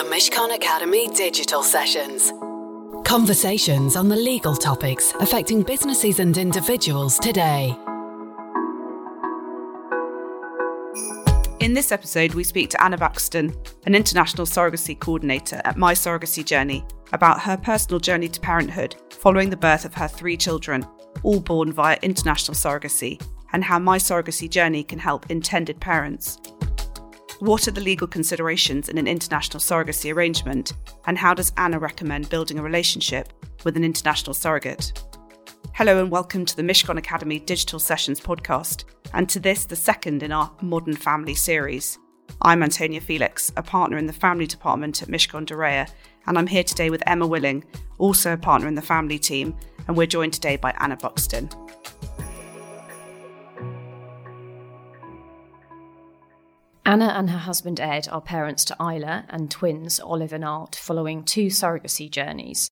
The Mishcon Academy Digital Sessions. Conversations on the legal topics affecting businesses and individuals today. In this episode, we speak to Anna Buxton, an international surrogacy coordinator at My Surrogacy Journey, about her personal journey to parenthood following the birth of her three children, all born via international surrogacy, and how My Surrogacy Journey can help intended parents. What are the legal considerations in an international surrogacy arrangement, and how does Anna recommend building a relationship with an international surrogate? Hello, and welcome to the Mishcon Academy Digital Sessions podcast, and to this, the second in our Modern Family series. I'm Antonia Felix, a partner in the family department at Mishcon de Reya, and I'm here today with Emma Willis, also a partner in the family team, and we're joined today by Anna Buxton. Anna and her husband Ed are parents to Isla and twins Olive and Art following two surrogacy journeys.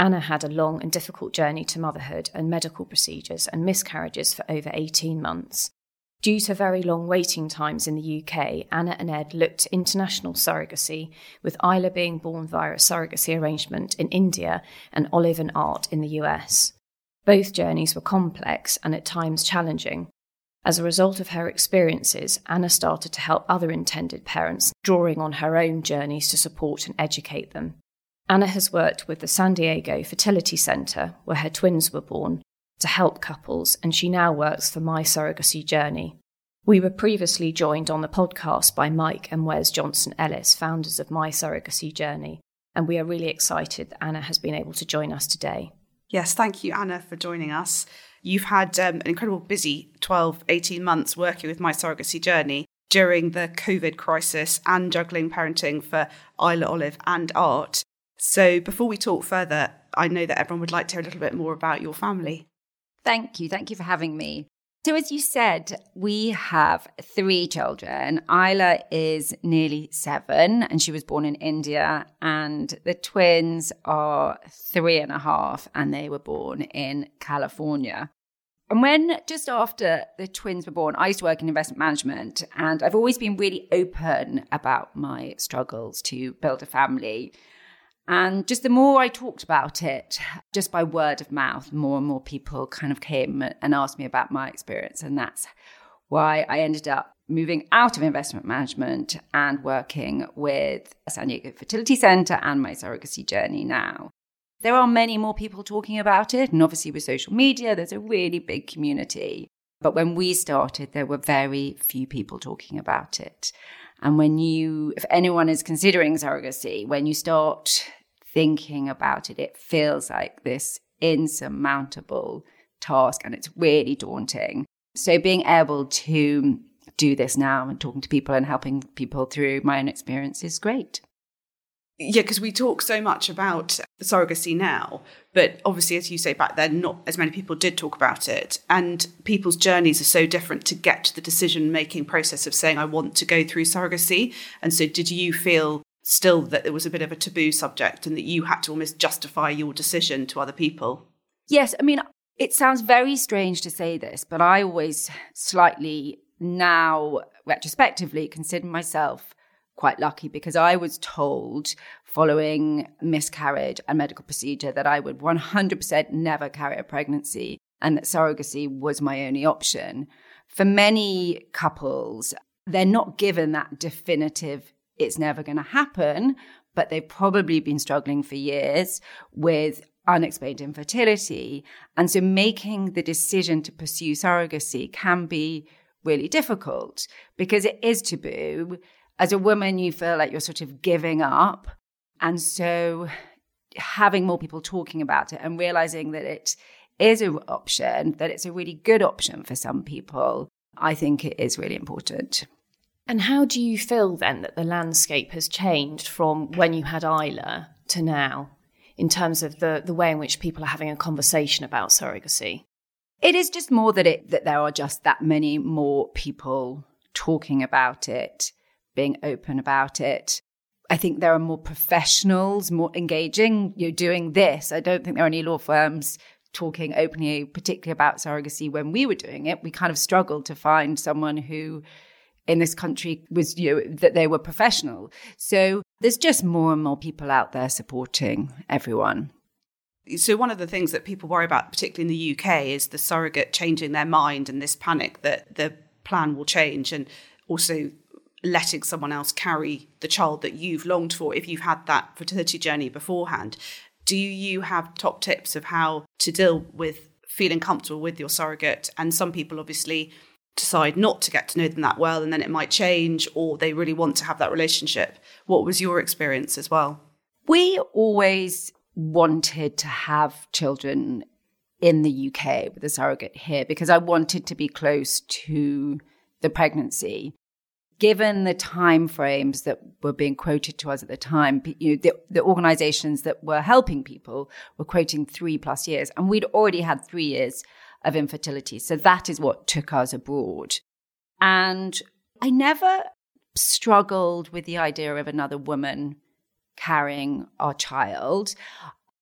Anna had a long and difficult journey to motherhood and medical procedures and miscarriages for over 18 months. Due to very long waiting times in the UK, Anna and Ed looked international surrogacy, with Isla being born via a surrogacy arrangement in India and Olive and Art in the US. Both journeys were complex and at times challenging, as a result of her experiences, Anna started to help other intended parents, drawing on her own journeys to support and educate them. Anna has worked with the San Diego Fertility Center, where her twins were born, to help couples, and she now works for My Surrogacy Journey. We were previously joined on the podcast by Mike and Wes Johnson Ellis, founders of My Surrogacy Journey, and we are really excited that Anna has been able to join us today. Yes, thank you, Anna, for joining us. You've had um, an incredible busy 12, 18 months working with My Surrogacy Journey during the COVID crisis and juggling parenting for Isla Olive and Art. So before we talk further, I know that everyone would like to hear a little bit more about your family. Thank you. Thank you for having me. So, as you said, we have three children. Isla is nearly seven, and she was born in India. And the twins are three and a half, and they were born in California. And when just after the twins were born, I used to work in investment management, and I've always been really open about my struggles to build a family. And just the more I talked about it, just by word of mouth, more and more people kind of came and asked me about my experience. And that's why I ended up moving out of investment management and working with San Diego Fertility Center and my surrogacy journey now. There are many more people talking about it. And obviously, with social media, there's a really big community. But when we started, there were very few people talking about it. And when you, if anyone is considering surrogacy, when you start thinking about it, it feels like this insurmountable task and it's really daunting. So being able to do this now and talking to people and helping people through my own experience is great. Yeah, because we talk so much about surrogacy now, but obviously, as you say, back then, not as many people did talk about it. And people's journeys are so different to get to the decision making process of saying, I want to go through surrogacy. And so, did you feel still that it was a bit of a taboo subject and that you had to almost justify your decision to other people? Yes. I mean, it sounds very strange to say this, but I always slightly now retrospectively consider myself quite lucky because I was told following miscarriage and medical procedure that I would 100% never carry a pregnancy and that surrogacy was my only option. For many couples, they're not given that definitive it's never going to happen, but they've probably been struggling for years with unexplained infertility. And so making the decision to pursue surrogacy can be really difficult because it is taboo. As a woman, you feel like you're sort of giving up. And so having more people talking about it and realizing that it is an option, that it's a really good option for some people, I think it is really important. And how do you feel then that the landscape has changed from when you had Isla to now in terms of the, the way in which people are having a conversation about surrogacy? It is just more that it that there are just that many more people talking about it, being open about it. I think there are more professionals, more engaging. You're doing this. I don't think there are any law firms talking openly, particularly about surrogacy when we were doing it. We kind of struggled to find someone who in this country was you know, that they were professional. So there's just more and more people out there supporting everyone. So one of the things that people worry about, particularly in the UK, is the surrogate changing their mind and this panic that the plan will change, and also letting someone else carry the child that you've longed for if you've had that fertility journey beforehand. Do you have top tips of how to deal with feeling comfortable with your surrogate? And some people obviously decide not to get to know them that well and then it might change or they really want to have that relationship. What was your experience as well? We always wanted to have children in the UK with a surrogate here because I wanted to be close to the pregnancy. Given the time frames that were being quoted to us at the time, you know, the, the organizations that were helping people were quoting three plus years, and we'd already had three years of infertility. So that is what took us abroad. And I never struggled with the idea of another woman carrying our child.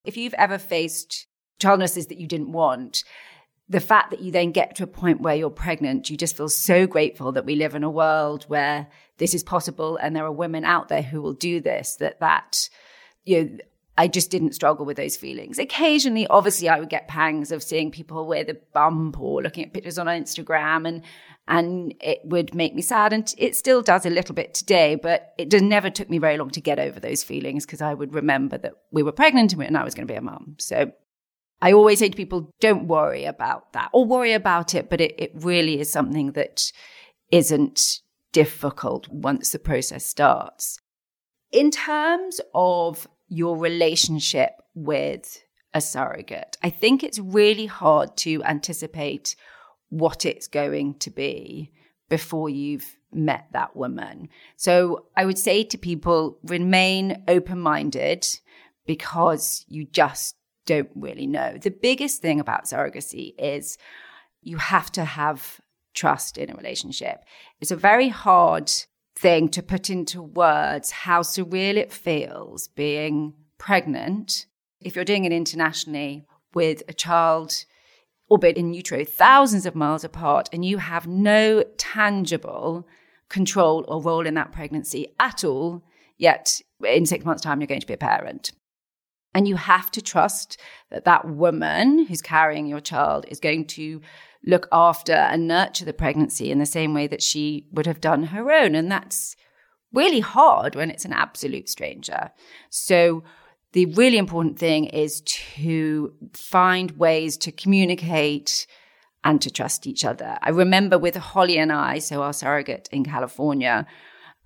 If you've ever faced child nurses that you didn't want, the fact that you then get to a point where you're pregnant, you just feel so grateful that we live in a world where this is possible and there are women out there who will do this, that that, you know, I just didn't struggle with those feelings. Occasionally, obviously, I would get pangs of seeing people with a bump or looking at pictures on Instagram, and and it would make me sad. And it still does a little bit today, but it just never took me very long to get over those feelings because I would remember that we were pregnant and I was going to be a mum. So I always say to people, don't worry about that or worry about it, but it, it really is something that isn't difficult once the process starts. In terms of your relationship with a surrogate. I think it's really hard to anticipate what it's going to be before you've met that woman. So I would say to people, remain open minded because you just don't really know. The biggest thing about surrogacy is you have to have trust in a relationship. It's a very hard thing to put into words how surreal it feels being pregnant if you're doing it internationally with a child albeit in utero thousands of miles apart and you have no tangible control or role in that pregnancy at all yet in 6 months time you're going to be a parent and you have to trust that that woman who's carrying your child is going to look after and nurture the pregnancy in the same way that she would have done her own. And that's really hard when it's an absolute stranger. So, the really important thing is to find ways to communicate and to trust each other. I remember with Holly and I, so our surrogate in California,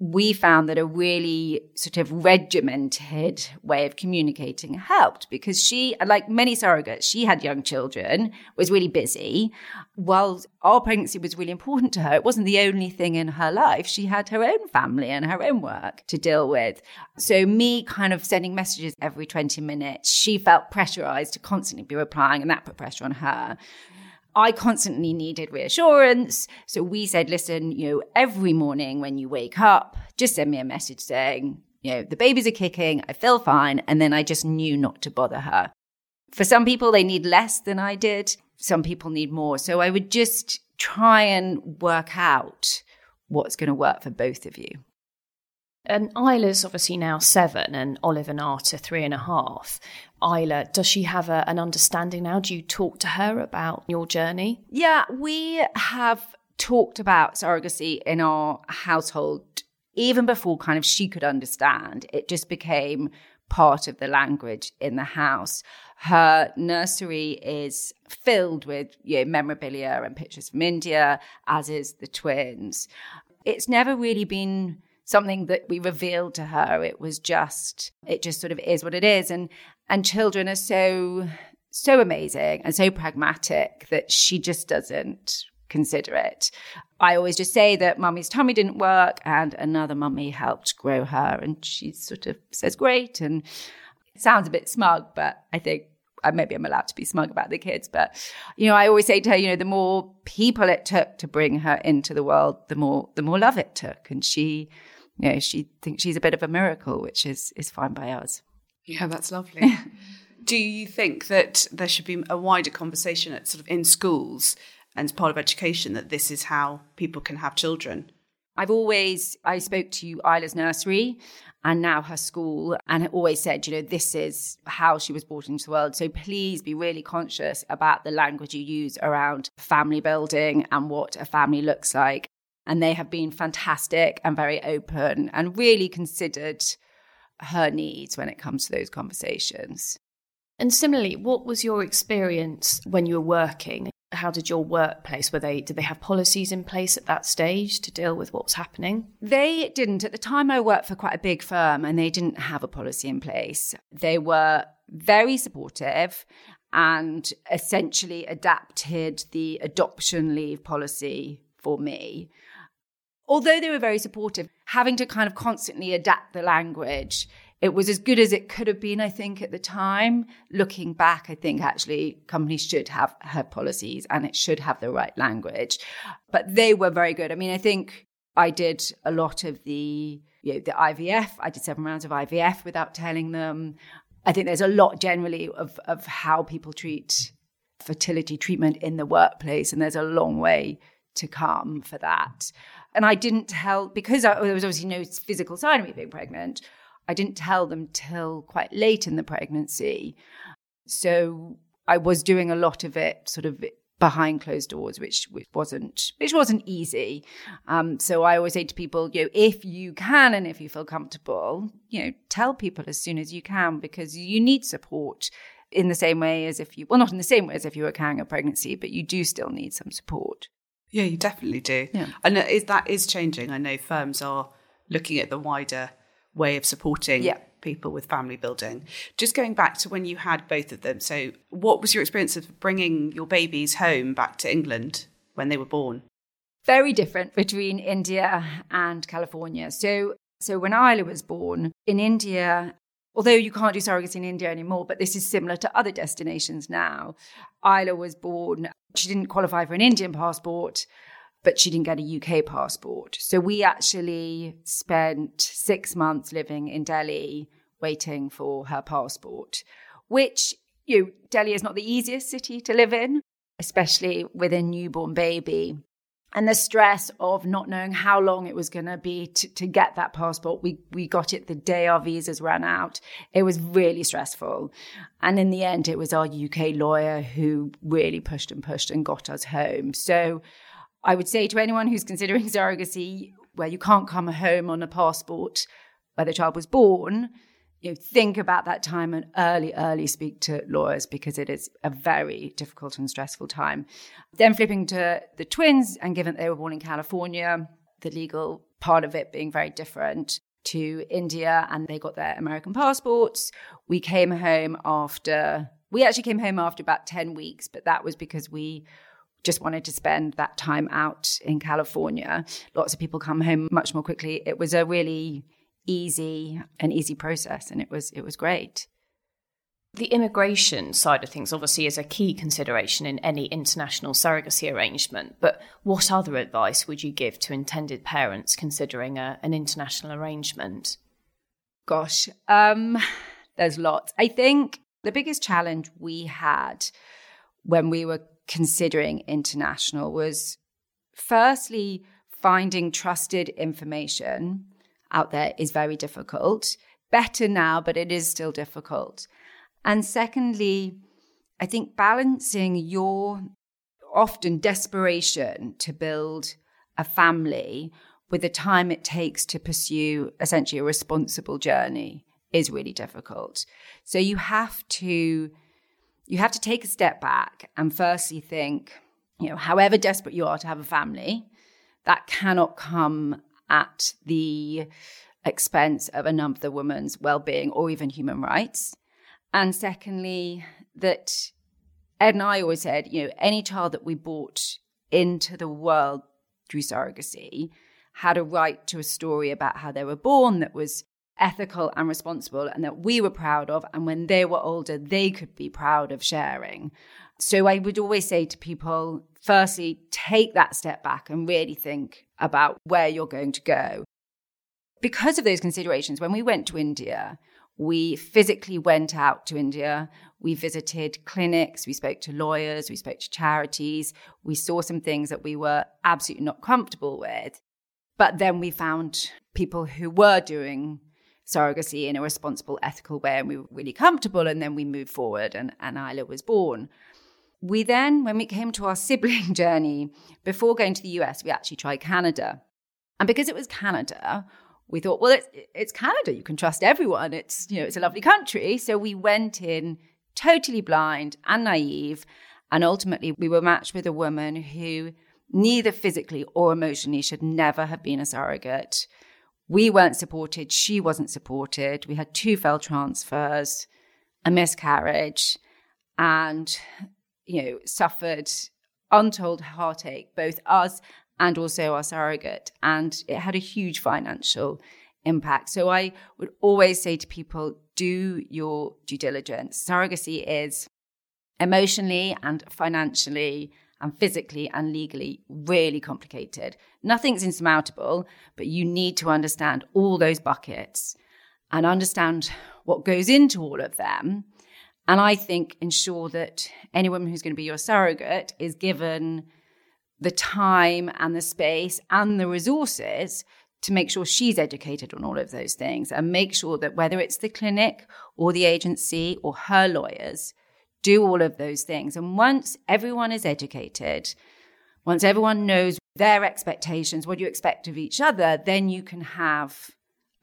we found that a really sort of regimented way of communicating helped because she, like many surrogates, she had young children, was really busy. While our pregnancy was really important to her, it wasn't the only thing in her life. She had her own family and her own work to deal with. So, me kind of sending messages every 20 minutes, she felt pressurized to constantly be replying, and that put pressure on her. I constantly needed reassurance. So we said, listen, you know, every morning when you wake up, just send me a message saying, you know, the babies are kicking, I feel fine. And then I just knew not to bother her. For some people, they need less than I did. Some people need more. So I would just try and work out what's going to work for both of you. And Isla's obviously now seven, and Olive and Art are three and a half. Isla, does she have a, an understanding now? Do you talk to her about your journey? Yeah, we have talked about surrogacy in our household even before kind of she could understand. It just became part of the language in the house. Her nursery is filled with you know, memorabilia and pictures from India, as is the twins. It's never really been something that we revealed to her. It was just, it just sort of is what it is. And, and children are so, so amazing and so pragmatic that she just doesn't consider it. I always just say that mummy's tummy didn't work and another mummy helped grow her. And she sort of says, great. And it sounds a bit smug, but I think maybe I'm allowed to be smug about the kids, but you know, I always say to her, you know, the more people it took to bring her into the world, the more the more love it took, and she you know, she thinks she's a bit of a miracle, which is is fine by us. Yeah, that's lovely. Do you think that there should be a wider conversation at sort of in schools and part of education that this is how people can have children? I've always, I spoke to Isla's nursery and now her school and always said, you know, this is how she was brought into the world. So please be really conscious about the language you use around family building and what a family looks like. And they have been fantastic and very open and really considered her needs when it comes to those conversations. And similarly, what was your experience when you were working? How did your workplace were they did they have policies in place at that stage to deal with what was happening? They didn't. At the time I worked for quite a big firm and they didn't have a policy in place. They were very supportive and essentially adapted the adoption leave policy for me. Although they were very supportive, having to kind of constantly adapt the language it was as good as it could have been, I think, at the time. Looking back, I think actually companies should have have policies and it should have the right language. But they were very good. I mean, I think I did a lot of the you know, the IVF. I did seven rounds of IVF without telling them. I think there's a lot generally of of how people treat fertility treatment in the workplace, and there's a long way to come for that. And I didn't tell because I, there was obviously no physical sign of me being pregnant. I didn't tell them till quite late in the pregnancy. So I was doing a lot of it sort of behind closed doors, which, which wasn't which wasn't easy. Um, so I always say to people, you know, if you can and if you feel comfortable, you know, tell people as soon as you can because you need support in the same way as if you well, not in the same way as if you were carrying a pregnancy, but you do still need some support. Yeah, you definitely do. Yeah. And is that is changing. I know firms are looking at the wider way of supporting yeah. people with family building. Just going back to when you had both of them. So, what was your experience of bringing your babies home back to England when they were born? Very different between India and California. So, so when Isla was born in India, although you can't do surrogacy in India anymore, but this is similar to other destinations now. Isla was born, she didn't qualify for an Indian passport but she didn't get a UK passport. So we actually spent six months living in Delhi waiting for her passport, which, you know, Delhi is not the easiest city to live in, especially with a newborn baby. And the stress of not knowing how long it was going to be to get that passport. We, we got it the day our visas ran out. It was really stressful. And in the end, it was our UK lawyer who really pushed and pushed and got us home. So I would say to anyone who's considering surrogacy, where you can't come home on a passport where the child was born, you know, think about that time and early, early speak to lawyers because it is a very difficult and stressful time. Then flipping to the twins, and given they were born in California, the legal part of it being very different to India, and they got their American passports. We came home after, we actually came home after about 10 weeks, but that was because we just wanted to spend that time out in California. Lots of people come home much more quickly. It was a really easy an easy process and it was it was great. The immigration side of things obviously is a key consideration in any international surrogacy arrangement, but what other advice would you give to intended parents considering a, an international arrangement? Gosh, um, there's lots. I think the biggest challenge we had when we were considering international was firstly, finding trusted information out there is very difficult. Better now, but it is still difficult. And secondly, I think balancing your often desperation to build a family with the time it takes to pursue essentially a responsible journey is really difficult. So you have to you have to take a step back and firstly think, you know, however desperate you are to have a family, that cannot come at the expense of another woman's well-being or even human rights. And secondly, that Ed and I always said, you know, any child that we brought into the world through surrogacy had a right to a story about how they were born that was ethical and responsible and that we were proud of. And when they were older, they could be proud of sharing. So I would always say to people, firstly, take that step back and really think about where you're going to go. Because of those considerations, when we went to India, we physically went out to India. We visited clinics, we spoke to lawyers, we spoke to charities, we saw some things that we were absolutely not comfortable with. But then we found people who were doing surrogacy in a responsible, ethical way, and we were really comfortable. And then we moved forward, and, and Isla was born. We then, when we came to our sibling journey, before going to the US, we actually tried Canada. And because it was Canada, we thought, well, it's, it's Canada. You can trust everyone. It's, you know, it's a lovely country. So we went in totally blind and naive. And ultimately, we were matched with a woman who neither physically or emotionally should never have been a surrogate. We weren't supported. She wasn't supported. We had two failed transfers, a miscarriage, and, you know, suffered untold heartache, both us and also our surrogate. And it had a huge financial impact. So I would always say to people, do your due diligence. Surrogacy is emotionally and financially and physically and legally really complicated. Nothing's insurmountable, but you need to understand all those buckets and understand what goes into all of them. And I think ensure that any woman who's going to be your surrogate is given the time and the space and the resources to make sure she's educated on all of those things and make sure that whether it's the clinic or the agency or her lawyers do all of those things. And once everyone is educated, once everyone knows their expectations, what you expect of each other, then you can have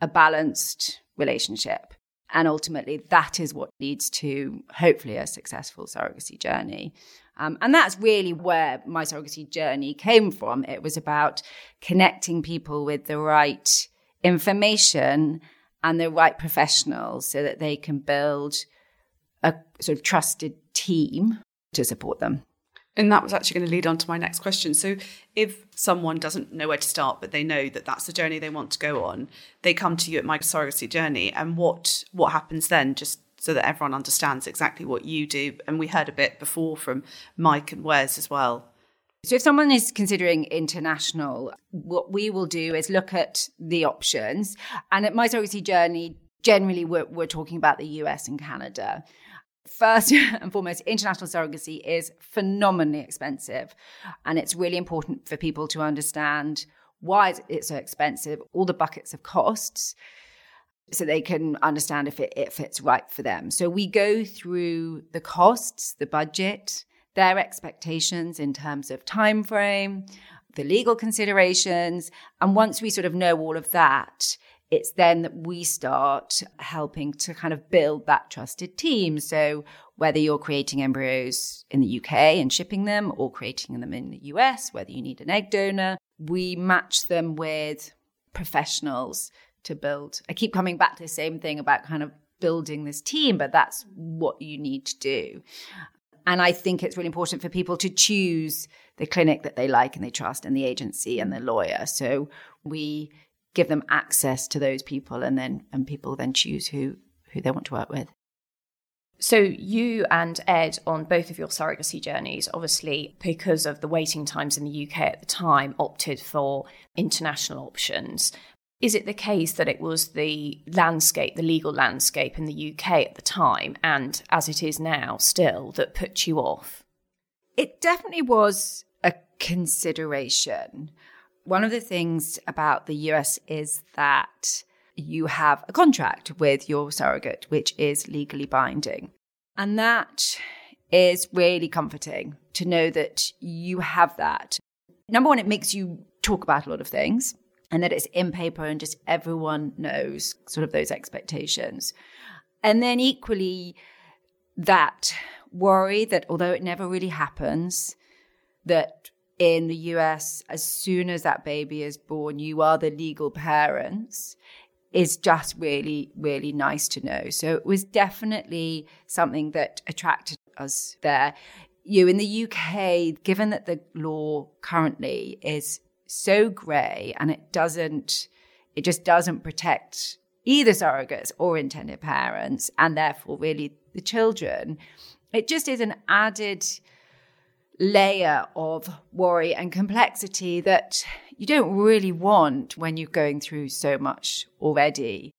a balanced relationship. And ultimately, that is what leads to hopefully a successful surrogacy journey. Um, and that's really where my surrogacy journey came from. It was about connecting people with the right information and the right professionals so that they can build a sort of trusted team to support them. And that was actually going to lead on to my next question. So, if someone doesn't know where to start, but they know that that's the journey they want to go on, they come to you at my surrogacy journey, and what what happens then? Just so that everyone understands exactly what you do. And we heard a bit before from Mike and Wes as well. So, if someone is considering international, what we will do is look at the options. And at My Surrogacy Journey, generally we're, we're talking about the US and Canada. First and foremost, international surrogacy is phenomenally expensive. And it's really important for people to understand why it's so expensive, all the buckets of costs so they can understand if it, it fits right for them. So we go through the costs, the budget, their expectations in terms of time frame, the legal considerations, and once we sort of know all of that, it's then that we start helping to kind of build that trusted team. So whether you're creating embryos in the UK and shipping them or creating them in the US, whether you need an egg donor, we match them with professionals to build. I keep coming back to the same thing about kind of building this team, but that's what you need to do. And I think it's really important for people to choose the clinic that they like and they trust and the agency and the lawyer. So we give them access to those people and then and people then choose who who they want to work with. So, you and Ed, on both of your surrogacy journeys, obviously, because of the waiting times in the UK at the time, opted for international options. Is it the case that it was the landscape, the legal landscape in the UK at the time, and as it is now still, that put you off? It definitely was a consideration. One of the things about the US is that you have a contract with your surrogate, which is legally binding. And that is really comforting to know that you have that. Number one, it makes you talk about a lot of things and that it's in paper and just everyone knows sort of those expectations. And then equally, that worry that although it never really happens, that in the US, as soon as that baby is born, you are the legal parents is just really, really nice to know. So it was definitely something that attracted us there. You in the UK, given that the law currently is so grey and it doesn't, it just doesn't protect either surrogates or intended parents and therefore really the children. It just is an added layer of worry and complexity that you don't really want when you're going through so much already.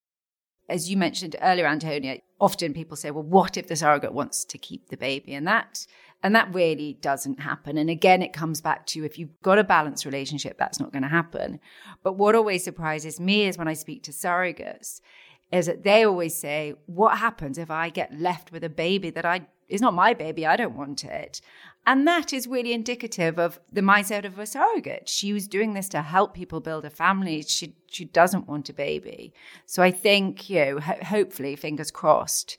As you mentioned earlier, Antonia, often people say, well, what if the surrogate wants to keep the baby? And that And that really doesn't happen. And again, it comes back to if you've got a balanced relationship, that's not going to happen. But what always surprises me is when I speak to surrogates, is that they always say, What happens if I get left with a baby that I is not my baby, I don't want it. And that is really indicative of the mindset of a surrogate. She was doing this to help people build a family. She she doesn't want a baby. So I think, you know, ho- hopefully, fingers crossed,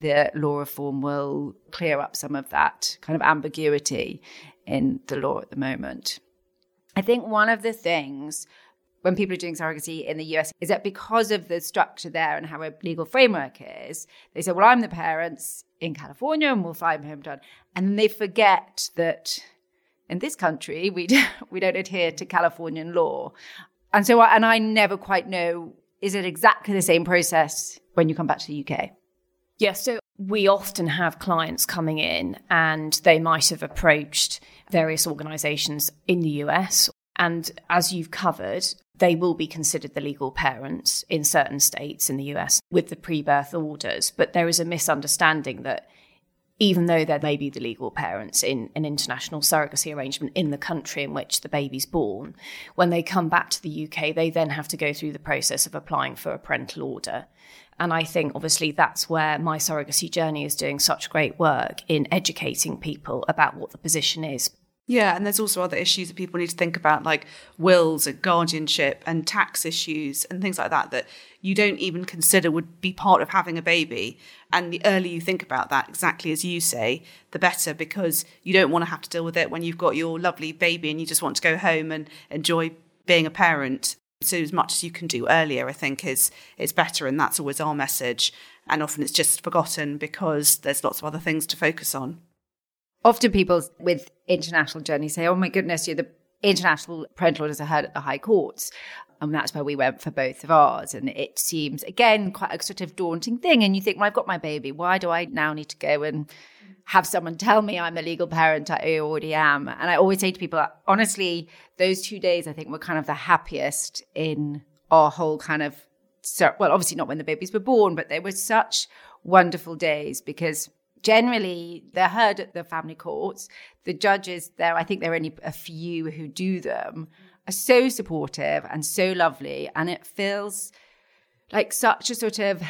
the law reform will clear up some of that kind of ambiguity in the law at the moment. I think one of the things when people are doing surrogacy in the US is that because of the structure there and how a legal framework is, they say, well, I'm the parents in California and we'll fly home done. And they forget that in this country, we, we don't adhere to Californian law. And so, and I never quite know, is it exactly the same process when you come back to the UK? Yeah, so we often have clients coming in and they might have approached various organisations in the US. And as you've covered, they will be considered the legal parents in certain states in the US with the pre birth orders. But there is a misunderstanding that even though they may be the legal parents in an international surrogacy arrangement in the country in which the baby's born, when they come back to the UK, they then have to go through the process of applying for a parental order. And I think obviously that's where my surrogacy journey is doing such great work in educating people about what the position is. Yeah, and there's also other issues that people need to think about, like wills and guardianship and tax issues and things like that, that you don't even consider would be part of having a baby. And the earlier you think about that, exactly as you say, the better, because you don't want to have to deal with it when you've got your lovely baby and you just want to go home and enjoy being a parent. So as much as you can do earlier, I think is is better, and that's always our message. And often it's just forgotten because there's lots of other things to focus on. Often people with international journeys say, "Oh my goodness, you're the international parental orders are heard at the high courts." And that's where we went for both of ours. And it seems, again, quite a sort of daunting thing. And you think, well, I've got my baby. Why do I now need to go and have someone tell me I'm a legal parent I already am? And I always say to people, honestly, those two days I think were kind of the happiest in our whole kind of, well, obviously not when the babies were born, but they were such wonderful days because generally they're heard at the family courts. The judges there, I think there are only a few who do them, mm. are so supportive and so lovely. And it feels like such a sort of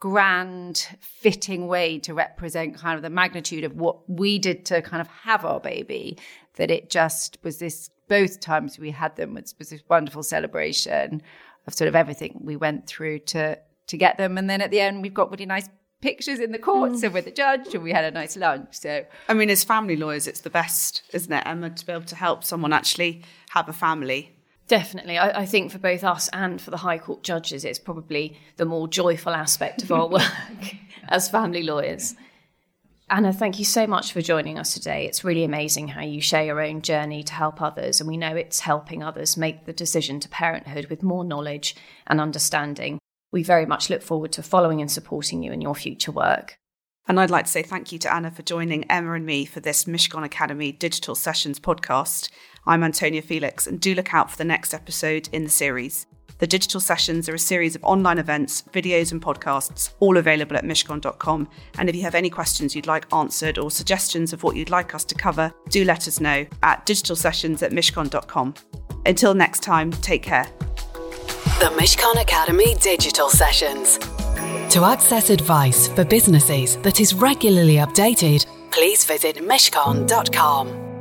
grand, fitting way to represent kind of the magnitude of what we did to kind of have our baby that it just was this, both times we had them was, was this wonderful celebration of sort of everything we went through to to get them. And then at the end, we've got really nice pictures in the courts mm. and with the judge, and we had a nice lunch. So, I mean, as family lawyers, it's the best, isn't it, Emma, to be able to help someone actually have a family. Definitely. I, I, think for both us and for the High Court judges, it's probably the more joyful aspect of our work as family lawyers. Anna, thank you so much for joining us today. It's really amazing how you share your own journey to help others, and we know it's helping others make the decision to parenthood with more knowledge and understanding we very much look forward to following and supporting you in your future work. And I'd like to say thank you to Anna for joining Emma and me for this Mishcon Academy Digital Sessions podcast. I'm Antonia Felix, and do look out for the next episode in the series. The digital sessions are a series of online events, videos, and podcasts, all available at mishcon.com. And if you have any questions you'd like answered or suggestions of what you'd like us to cover, do let us know at digitalsessions at mishcon.com. Until next time, take care. The Mishcon Academy Digital Sessions. To access advice for businesses that is regularly updated, please visit mishcon.com.